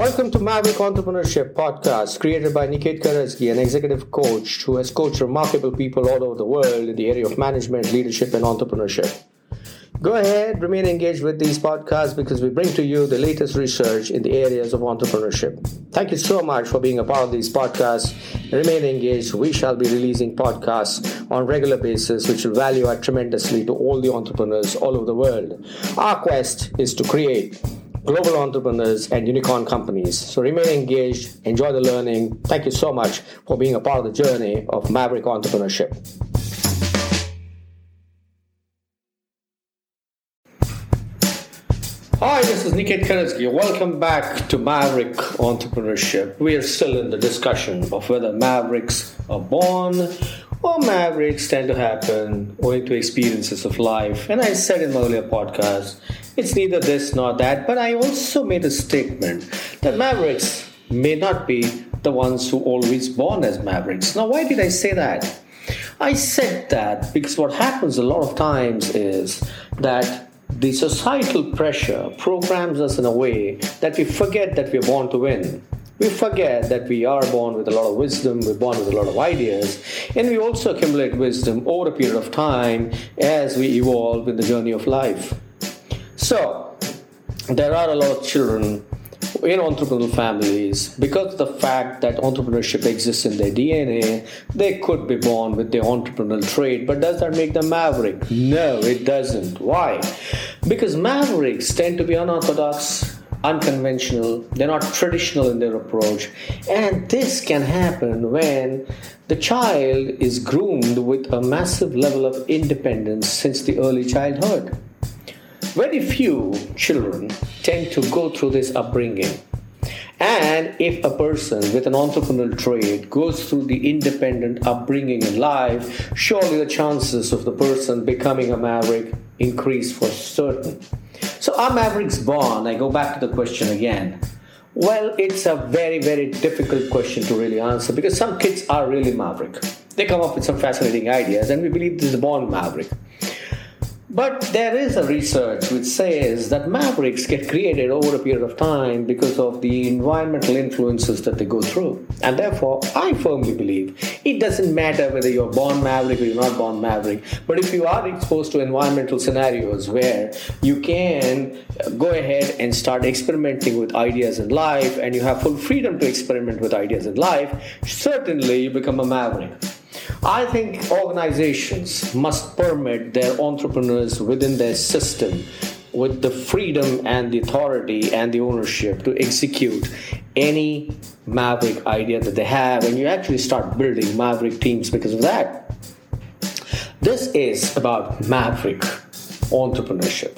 Welcome to Maverick Entrepreneurship Podcast, created by Niket Karajagi, an executive coach who has coached remarkable people all over the world in the area of management, leadership, and entrepreneurship. Go ahead, remain engaged with these podcasts because we bring to you the latest research in the areas of entrepreneurship. Thank you so much for being a part of these podcasts. Remain engaged. We shall be releasing podcasts on regular basis, which will value add tremendously to all the entrepreneurs all over the world. Our quest is to create global entrepreneurs and unicorn companies. So remain engaged, enjoy the learning. Thank you so much for being a part of the journey of Maverick Entrepreneurship. Hi, this is Niket Karajagi. Welcome back to Maverick Entrepreneurship. We are still in the discussion of whether Mavericks are born or Mavericks tend to happen owing to experiences of life. And I said in my earlier podcast, it's neither this nor that, but I also made a statement that Mavericks may not be the ones who always born as Mavericks. Now, why did I say that? I said that because what happens a lot of times is that the societal pressure programs us in a way that we forget that we're born to win. We forget that we are born with a lot of wisdom, we're born with a lot of ideas, and we also accumulate wisdom over a period of time as we evolve in the journey of life. So, there are a lot of children in entrepreneurial families, because of the fact that entrepreneurship exists in their DNA, they could be born with the entrepreneurial trait. But does that make them maverick? No, it doesn't. Why? Because mavericks tend to be unorthodox, unconventional, they're not traditional in their approach. And this can happen when the child is groomed with a massive level of independence since the early childhood. Very few children tend to go through this upbringing. And if a person with an entrepreneurial trait goes through the independent upbringing in life, surely the chances of the person becoming a maverick increase for certain. So, are mavericks born? I go back to the question again. Well, it's a very, very difficult question to really answer because some kids are really maverick. They come up with some fascinating ideas, and we believe this is born maverick. But there is a research which says that mavericks get created over a period of time because of the environmental influences that they go through. And therefore, I firmly believe it doesn't matter whether you're born maverick or you're not born maverick, but if you are exposed to environmental scenarios where you can go ahead and start experimenting with ideas in life and you have full freedom to experiment with ideas in life, certainly you become a maverick. I think organizations must permit their entrepreneurs within their system with the freedom and the authority and the ownership to execute any maverick idea that they have, and you actually start building maverick teams because of that. This is about maverick entrepreneurship.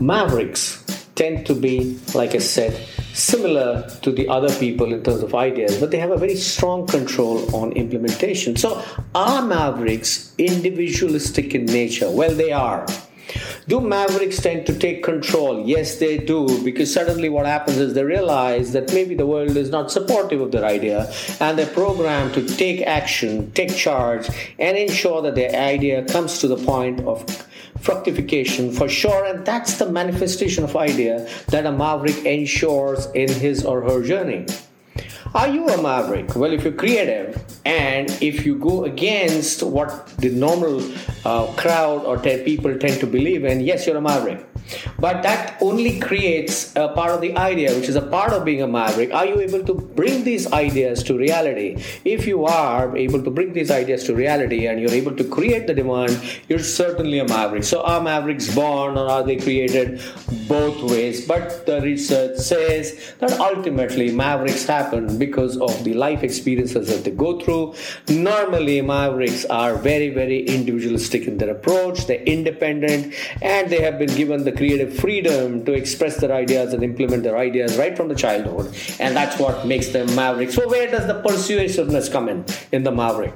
Mavericks tend to be, like I said, similar to the other people in terms of ideas, but they have a very strong control on implementation. So, are mavericks individualistic in nature? Well, they are. Do mavericks tend to take control? Yes, they do, because suddenly what happens is they realize that maybe the world is not supportive of their idea and they're programmed to take action, take charge, and ensure that their idea comes to the point of fructification for sure and that's the manifestation of idea that a maverick ensures in his or her journey are you a maverick well if you're creative and if you go against what the normal uh, crowd or people tend to believe in yes you're a maverick but that only creates a part of the idea, which is a part of being a maverick. Are you able to bring these ideas to reality? If you are able to bring these ideas to reality and you're able to create the demand, you're certainly a maverick. So, are mavericks born or are they created? Both ways. But the research says that ultimately mavericks happen because of the life experiences that they go through. Normally, mavericks are very, very individualistic in their approach, they're independent, and they have been given the creative freedom to express their ideas and implement their ideas right from the childhood. And that's what makes them mavericks. So, where does the persuasiveness come in in the maverick?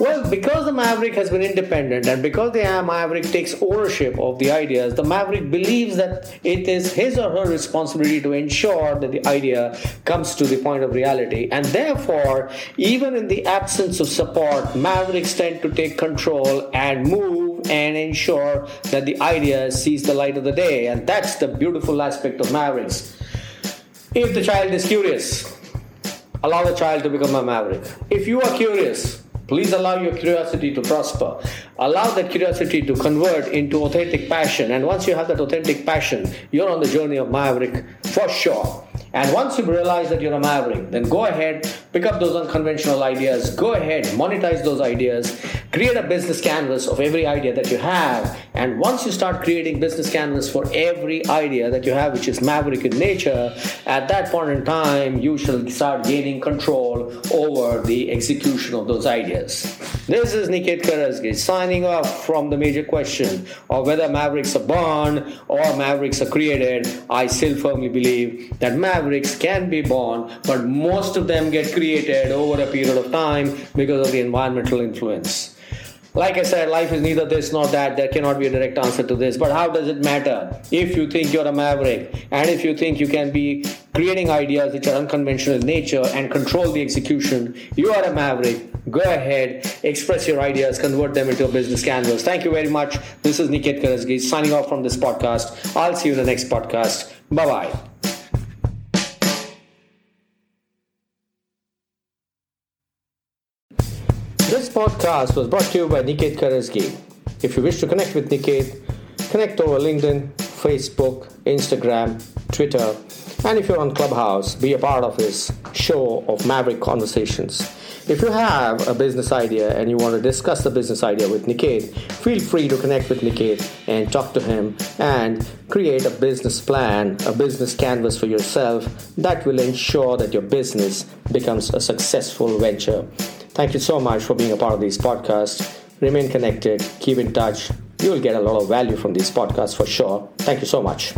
Well, because the maverick has been independent and because the maverick takes ownership of the ideas, the maverick believes that it is his or her responsibility to ensure that the idea comes to the point of reality. And therefore, even in the absence of support, mavericks tend to take control and move and ensure that the idea sees the light of the day. And that's the beautiful aspect of mavericks. If the child is curious, allow the child to become a maverick. If you are curious, please allow your curiosity to prosper. Allow that curiosity to convert into authentic passion. And once you have that authentic passion, you're on the journey of maverick for sure. And once you realize that you're a maverick, then go ahead, pick up those unconventional ideas, go ahead, monetize those ideas, create a business canvas of every idea that you have. And once you start creating business canvas for every idea that you have, which is maverick in nature, at that point in time, you shall start gaining control over the execution of those ideas. This is Niket Karajagi signing off from the major question of whether mavericks are born or mavericks are created. I still firmly believe that mavericks can be born, but most of them get created over a period of time because of the environmental influence. Like I said, life is neither this nor that. There cannot be a direct answer to this. But how does it matter? If you think you're a maverick and if you think you can be creating ideas which are unconventional in nature and control the execution, you are a maverick. Go ahead, express your ideas, convert them into a business canvas. Thank you very much. This is Niket Karajagi signing off from this podcast. I'll see you in the next podcast. Bye bye. This podcast was brought to you by Niket Karajagi. If you wish to connect with Niket, connect over LinkedIn, Facebook, Instagram, Twitter, and if you're on Clubhouse, be a part of his show of Maverick Conversations. If you have a business idea and you want to discuss the business idea with Niket, feel free to connect with Niket and talk to him and create a business plan, a business canvas for yourself that will ensure that your business becomes a successful venture. Thank you so much for being a part of these podcasts. Remain connected, keep in touch. You will get a lot of value from these podcasts for sure. Thank you so much.